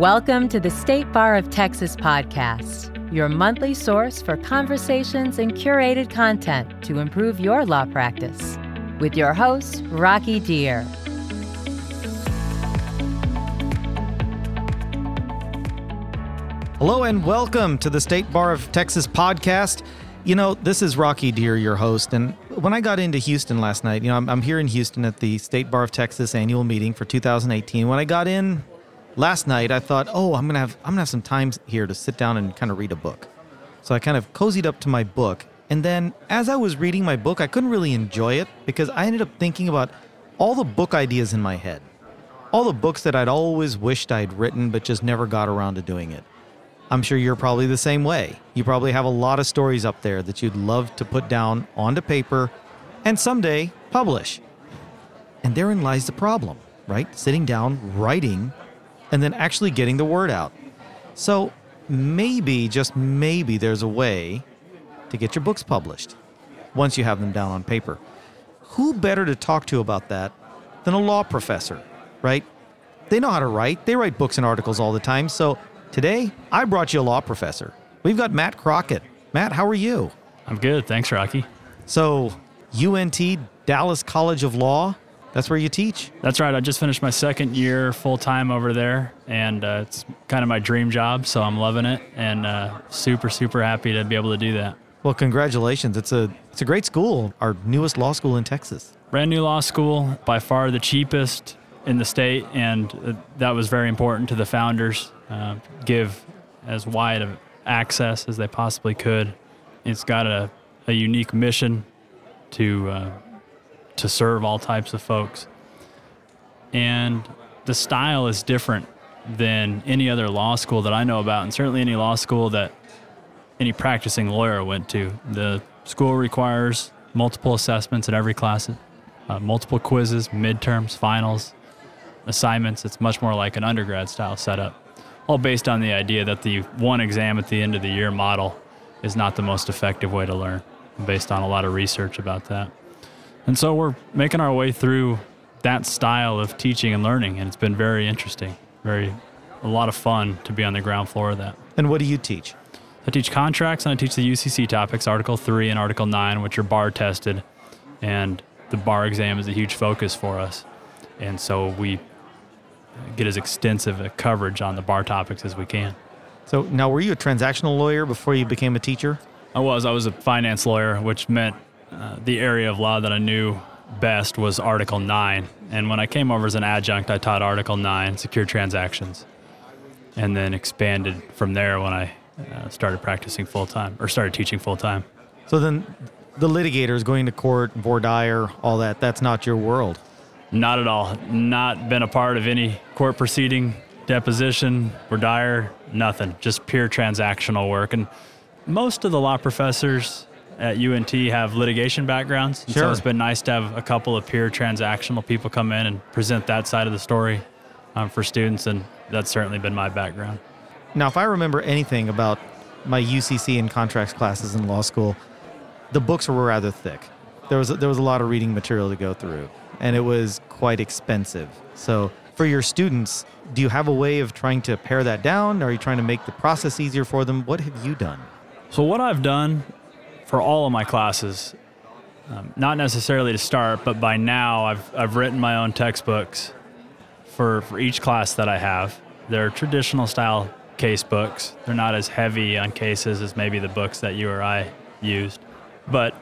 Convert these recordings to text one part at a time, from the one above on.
Welcome to the State Bar of Texas podcast, your monthly source for conversations and curated content to improve your law practice. With your host, Rocky Dhir. Hello and welcome to the State Bar of Texas podcast. You know, this is Rocky Dhir, your host. And when I got into Houston last night, you know, I'm, I'm here in Houston at the State Bar of Texas annual meeting for 2018. When I got in last night, I thought, oh, I'm gonna have I'm gonna have some time here to sit down and kind of read a book. So I kind of cozied up to my book, and then as I was reading my book, I couldn't really enjoy it because I ended up thinking about all the book ideas in my head, all the books that I'd always wished I'd written but just never got around to doing it. I'm sure you're probably the same way. You probably have a lot of stories up there that you'd love to put down onto paper and someday publish. And therein lies the problem, right? Sitting down, writing and then actually getting the word out. So maybe, just maybe, there's a way to get your books published once you have them down on paper. Who better to talk to about that than a law professor, right? They know how to write, they write books and articles all the time. So today, I brought you a law professor. We've got Matt Crockett. Matt, how are you? I'm good. Thanks, Rocky. So, UNT, Dallas College of Law, that's where you teach? That's right. I just finished my second year full time over there, and uh, it's kind of my dream job, so I'm loving it and uh, super, super happy to be able to do that. Well, congratulations. It's a, it's a great school, our newest law school in Texas. Brand new law school, by far the cheapest in the state, and uh, that was very important to the founders. Uh, give as wide of access as they possibly could. It's got a, a unique mission to uh, to serve all types of folks. And the style is different than any other law school that I know about, and certainly any law school that any practicing lawyer went to. The school requires multiple assessments in every class, uh, multiple quizzes, midterms, finals, assignments. It's much more like an undergrad style setup, all based on the idea that the one exam at the end of the year model is not the most effective way to learn, based on a lot of research about that. And so we're making our way through that style of teaching and learning, and it's been very interesting, very a lot of fun to be on the ground floor of that. And what do you teach? I teach contracts and I teach the UCC topics, Article 3 and Article 9, which are bar tested. And the bar exam is a huge focus for us. And so we get as extensive a coverage on the bar topics as we can. So now, were you a transactional lawyer before you became a teacher? I was. I was a finance lawyer, which meant uh, the area of law that I knew best was Article 9. And when I came over as an adjunct, I taught Article 9, secure transactions, and then expanded from there when I uh, started practicing full time or started teaching full time. So then the litigators going to court, voir dire, all that, that's not your world? Not at all. Not been a part of any court proceeding, deposition, voir dire, nothing. Just pure transactional work. And most of the law professors at UNT have litigation backgrounds. Sure. So it's been nice to have a couple of peer transactional people come in and present that side of the story um, for students, and that's certainly been my background. Now, if I remember anything about my UCC and contracts classes in law school, the books were rather thick. There was a, there was a lot of reading material to go through, and it was quite expensive. So, for your students, do you have a way of trying to pare that down? Are you trying to make the process easier for them? What have you done? So, what I've done for all of my classes, um, not necessarily to start, but by now I've, I've written my own textbooks for, for each class that I have. They're traditional style case books. They're not as heavy on cases as maybe the books that you or I used, but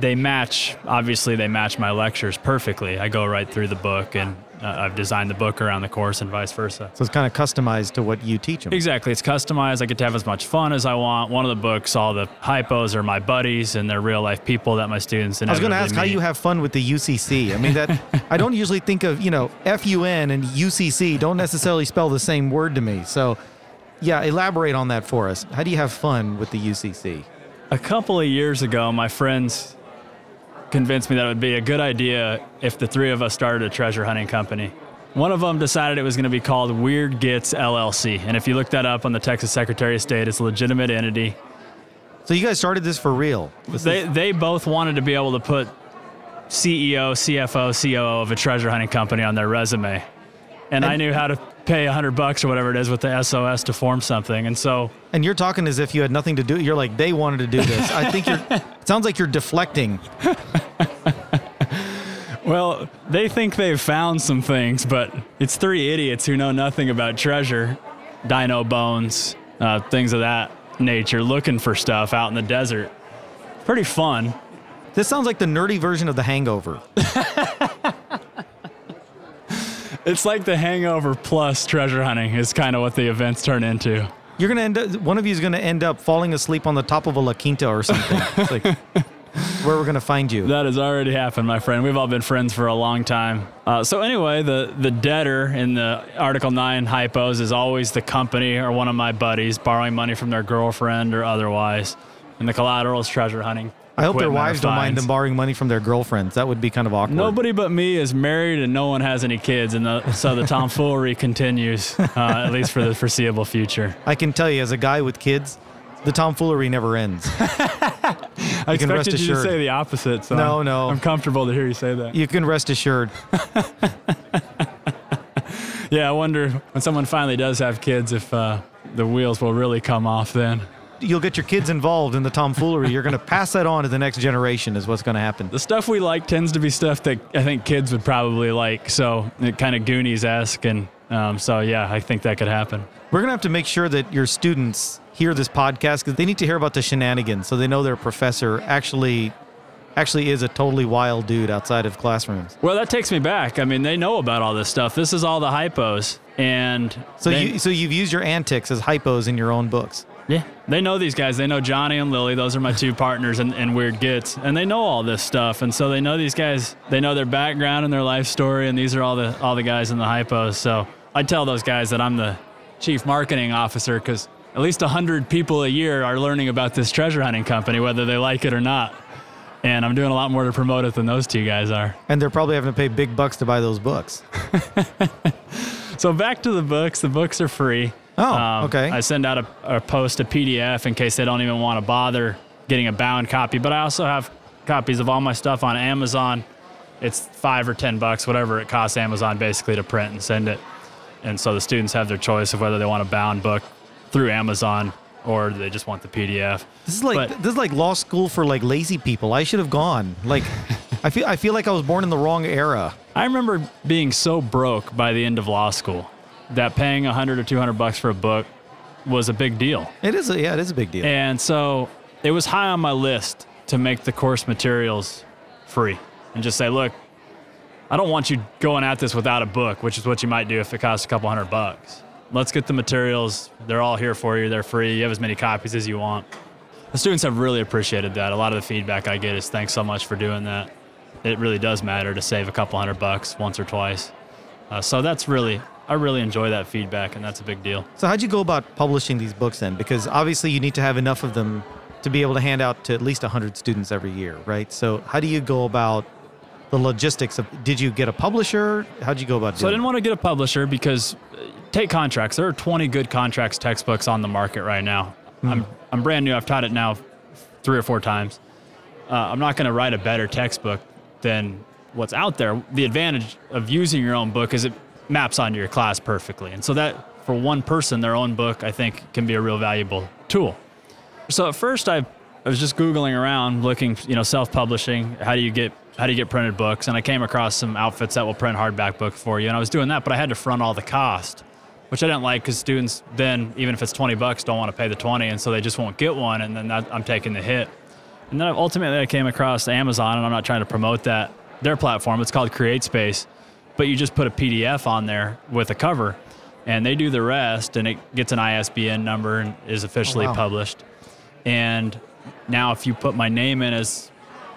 they match, obviously, they match my lectures perfectly. I go right through the book and uh, I've designed the book around the course and vice versa. So it's kind of customized to what you teach them. Exactly. It's customized. I get to have as much fun as I want. One of the books, all the hypos are my buddies and they're real life people that my students. And I was going to ask meet. how you have fun with the UCC. I mean, that I don't usually think of, you know, FUN and UCC don't necessarily spell the same word to me. So, yeah, elaborate on that for us. How do you have fun with the UCC? A couple of years ago, my friends convinced me that it would be a good idea if the three of us started a treasure hunting company. One of them decided it was going to be called Weird Gets LLC. And if you look that up on the Texas Secretary of State, it's a legitimate entity. So you guys started this for real? This they, is- they both wanted to be able to put CEO, CFO, COO of a treasure hunting company on their resume. And, I knew how to pay a hundred bucks or whatever it is with the SOS to form something. And so, And you're talking as if you had nothing to do. You're like they wanted to do this. I think you're. it sounds like you're deflecting. well, they think they've found some things, but it's three idiots who know nothing about treasure, dino bones, uh, things of that nature, looking for stuff out in the desert. Pretty fun. This sounds like the nerdy version of The Hangover. It's like the hangover plus treasure hunting is kind of what the events turn into. You're gonna end up. One of you is gonna end up falling asleep on the top of a La Quinta or something. It's like where we're gonna find you. That has already happened, my friend. We've all been friends for a long time. Uh, so anyway, the the debtor in the Article Nine hypos is always the company or one of my buddies borrowing money from their girlfriend or otherwise, and the collateral is treasure hunting. I hope their wives don't mind them borrowing money from their girlfriends. That would be kind of awkward. Nobody but me is married, and no one has any kids, and the, so the tomfoolery continues, uh, at least for the foreseeable future. I can tell you, as a guy with kids, the tomfoolery never ends. I can rest expected you to say the opposite. So No, I'm- no. I'm comfortable to hear you say that. You can rest assured. Yeah, I wonder when someone finally does have kids if uh, the wheels will really come off then. You'll get your kids involved in the tomfoolery. You're gonna pass that on to the next generation. Is what's gonna happen. The stuff we like tends to be stuff that I think kids would probably like. So it kind of Goonies esque, and um, so yeah, I think that could happen. We're gonna have to make sure that your students hear this podcast because they need to hear about the shenanigans, so they know their professor actually actually is a totally wild dude outside of classrooms. Well, that takes me back. I mean, they know about all this stuff. This is all the hypos, and So they, you so you've used your antics as hypos in your own books. yeah, they know these guys. They know Johnny and Lily. Those are my two partners in, in Weird Gets, and they know all this stuff. And so they know these guys. They know their background and their life story, and these are all the all the guys in the hypos. So I tell those guys that I'm the chief marketing officer because at least hundred people a year are learning about this treasure hunting company, whether they like it or not. And I'm doing a lot more to promote it than those two guys are. And they're probably having to pay big bucks to buy those books. So back to the books. The books are free. Um, Oh, okay. I send out a, a post, a PDF, in case they don't even want to bother getting a bound copy. But I also have copies of all my stuff on Amazon. It's five or ten bucks, whatever it costs Amazon basically to print and send it. And so the students have their choice of whether they want a bound book through Amazon or they just want the PDF. This is like But- this is like law school for like lazy people. I should have gone. Like I feel I feel like I was born in the wrong era. I remember being so broke by the end of law school that paying 100 or 200 bucks for a book was a big deal. It is a, yeah, it is a big deal. And so it was high on my list to make the course materials free and just say, look, I don't want you going at this without a book, which is what you might do if it costs a couple hundred bucks. Let's get the materials. They're all here for you. They're free. You have as many copies as you want. The students have really appreciated that. A lot of the feedback I get is thanks so much for doing that. It really does matter to save a couple hundred bucks once or twice. Uh, so that's really, I really enjoy that feedback, and that's a big deal. So how'd you go about publishing these books then? Because obviously you need to have enough of them to be able to hand out to at least 100 students every year, right? So how do you go about the logistics of did you get a publisher? How'd you go about So I didn't want to get a publisher because uh, take contracts. There are 20 good contracts textbooks on the market right now. I'm I'm brand new. I've taught it now three or four times. Uh, I'm not going to write a better textbook than what's out there. The advantage of using your own book is it maps onto your class perfectly, and so that for one person, their own book, I think, can be a real valuable tool. So at first, I, I was just googling around, looking, you know, self-publishing. How do you get how do you get printed books? And I came across some outfits that will print hardback books for you. And I was doing that, but I had to front all the cost, which I didn't like because students then, even if it's 20 bucks, don't want to pay the 20, and so they just won't get one, and then that, I'm taking the hit. And then ultimately, I came across Amazon, and I'm not trying to promote that their platform. It's called CreateSpace, but you just put a PDF on there with a cover, and they do the rest, and it gets an ISBN number and is officially oh, wow. published. And now, if you put my name in as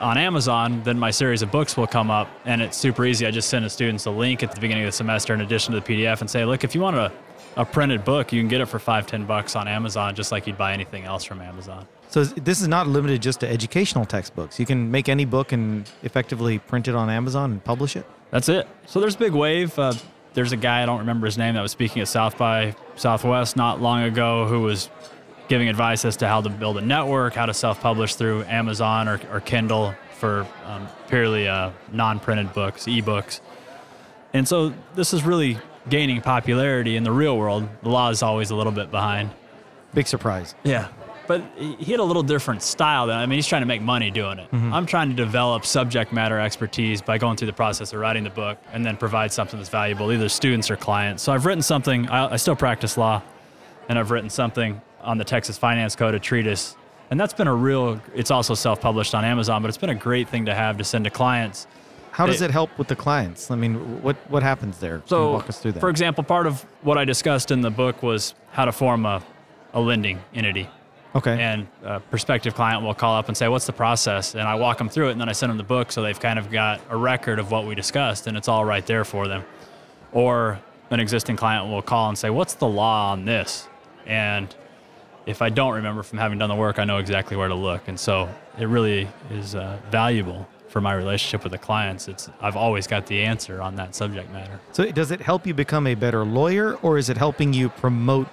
on Amazon, then my series of books will come up, and it's super easy. I just send the students a link at the beginning of the semester in addition to the PDF and say, look, if you want a, a printed book, you can get it for five, ten bucks on Amazon, just like you'd buy anything else from Amazon. So this is not limited just to educational textbooks. You can make any book and effectively print it on Amazon and publish it. That's it. So there's a big wave. Uh, there's a guy I don't remember his name that was speaking at South by Southwest not long ago who was giving advice as to how to build a network, how to self-publish through Amazon or, or Kindle for um, purely uh, non-printed books, ebooks. And so this is really gaining popularity in the real world. The law is always a little bit behind. Big surprise. Yeah. But he had a little different style. Than, I mean, he's trying to make money doing it. Mm-hmm. I'm trying to develop subject matter expertise by going through the process of writing the book and then provide something that's valuable, either students or clients. So I've written something, I, I still practice law, and I've written something on the Texas Finance Code, a treatise. And that's been a real, it's also self published on Amazon, but it's been a great thing to have to send to clients. How does It- it help with the clients? I mean, what what happens there? So, walk us through that. for example, part of what I discussed in the book was how to form a, a lending entity. okay. And a prospective client will call up and say, What's the process? And I walk them through it, and then I send them the book so they've kind of got a record of what we discussed, and it's all right there for them. Or an existing client will call and say, What's the law on this? And if I don't remember from having done the work, I know exactly where to look. And so it really is uh, valuable for my relationship with the clients. It's I've always got the answer on that subject matter. So does it help you become a better lawyer, or is it helping you promote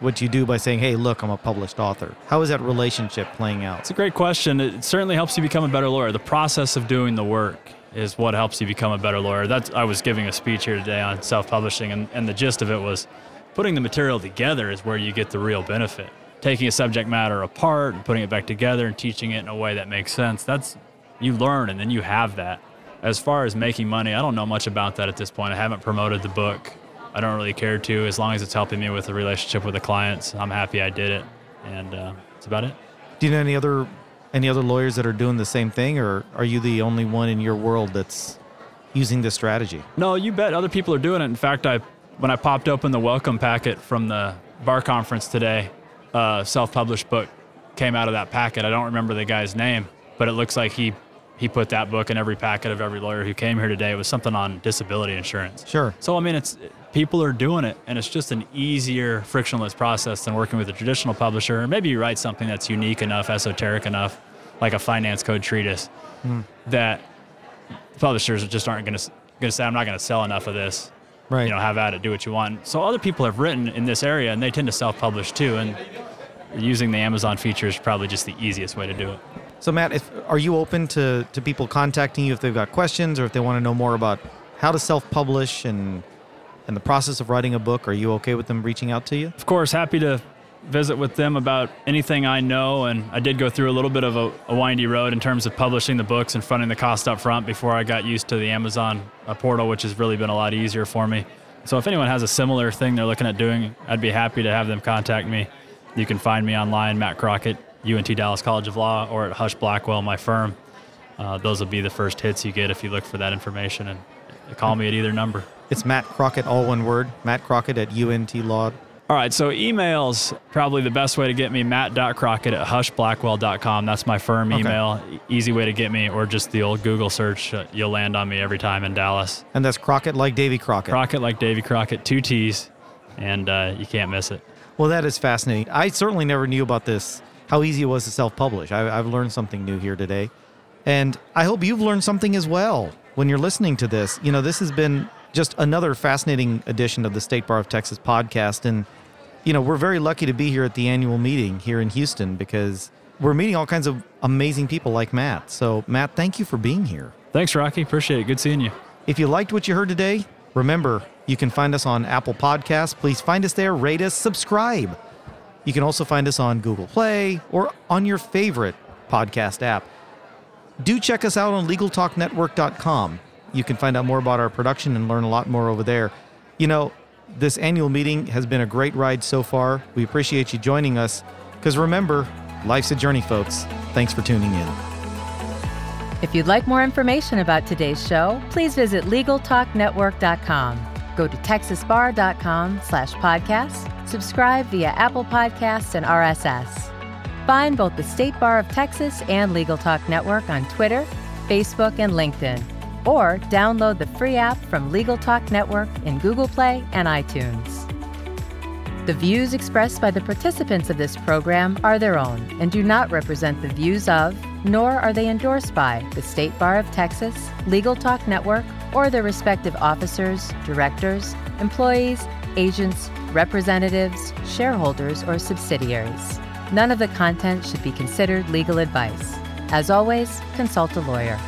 what you do by saying, "Hey, look, I'm a published author"? How is that relationship playing out? It's a great question. It certainly helps you become a better lawyer. The process of doing the work is what helps you become a better lawyer. That's I was giving a speech here today on self-publishing, and, and the gist of it was putting the material together is where you get the real benefit. Taking a subject matter apart and putting it back together and teaching it in a way that makes sense. That's you learn and then you have that. As far as making money, I don't know much about that at this point. I haven't promoted the book. I don't really care to. As long as it's helping me with the relationship with the clients, I'm happy I did it, and uh, that's about it. Do you know any other any other lawyers that are doing the same thing, or are you the only one in your world that's using this strategy? No, you bet. Other people are doing it. In fact, I when I popped open the welcome packet from the bar conference today, a self-published book came out of that packet. I don't remember the guy's name, but it looks like he he put that book in every packet of every lawyer who came here today. It was something on disability insurance. Sure. So I mean, it's people are doing it, and it's just an easier, frictionless process than working with a traditional publisher. Or maybe you write something that's unique enough, esoteric enough, like a finance code treatise, hmm. that publishers just aren't going to going to say, "I'm not going to sell enough of this." Right. You know, have at it, do what you want. So other people have written in this area, and they tend to self-publish too, and using the Amazon feature is probably just the easiest way to do it. So Matt, if are you open to to people contacting you if they've got questions or if they want to know more about how to self-publish and and the process of writing a book? Are you okay with them reaching out to you? of course, happy to visit with them about anything I know. And I did go through a little bit of a, a windy road in terms of publishing the books and funding the cost up front before I got used to the Amazon uh, portal, which has really been a lot easier for me. So if anyone has a similar thing they're looking at doing, I'd be happy to have them contact me. You can find me online, Matt Crockett, UNT Dallas College of Law, or at Husch Blackwell, my firm. Uh, those will be the first hits you get if you look for that information and call me at either number. It's Matt Crockett, all one word. Matt Crockett at UNT Law. All right, so emails probably the best way to get me, matt.crockett at huschblackwell.com. That's my firm Okay. email. Easy way to get me, or just the old Google search. Uh, you'll land on me every time in Dallas. And that's Crockett like Davy Crockett. Crockett like Davy Crockett, two T's, and uh, you can't miss it. Well, that is fascinating. I certainly never knew about this, how easy it was to self publish. I've learned something new here today. And I hope you've learned something as well when you're listening to this. You know, this has been just another fascinating edition of the State Bar of Texas podcast. And, you know, we're very lucky to be here at the annual meeting here in Houston because we're meeting all kinds of amazing people like Matt. So, Matt, thank you for being here. Thanks, Rocky. Appreciate it. Good seeing you. If you liked what you heard today, remember, you can find us on Apple Podcasts. Please find us there, rate us, subscribe. You can also find us on Google Play or on your favorite podcast app. Do check us out on LegalTalkNetwork.com. You can find out more about our production and learn a lot more over there. You know, this annual meeting has been a great ride so far. We appreciate you joining us because remember, life's a journey, folks. Thanks for tuning in. If you'd like more information about today's show, please visit LegalTalkNetwork.com. Go to TexasBar.com slash podcast, subscribe via Apple Podcasts and RSS. Find both the State Bar of Texas and Legal Talk Network on Twitter, Facebook, and LinkedIn. Or download the free app from Legal Talk Network in Google Play and iTunes. The views expressed by the participants of this program are their own and do not represent the views of, nor are they endorsed by, the State Bar of Texas, Legal Talk Network, or their respective officers, directors, employees, agents, representatives, shareholders, or subsidiaries. None of the content should be considered legal advice. As always, consult a lawyer.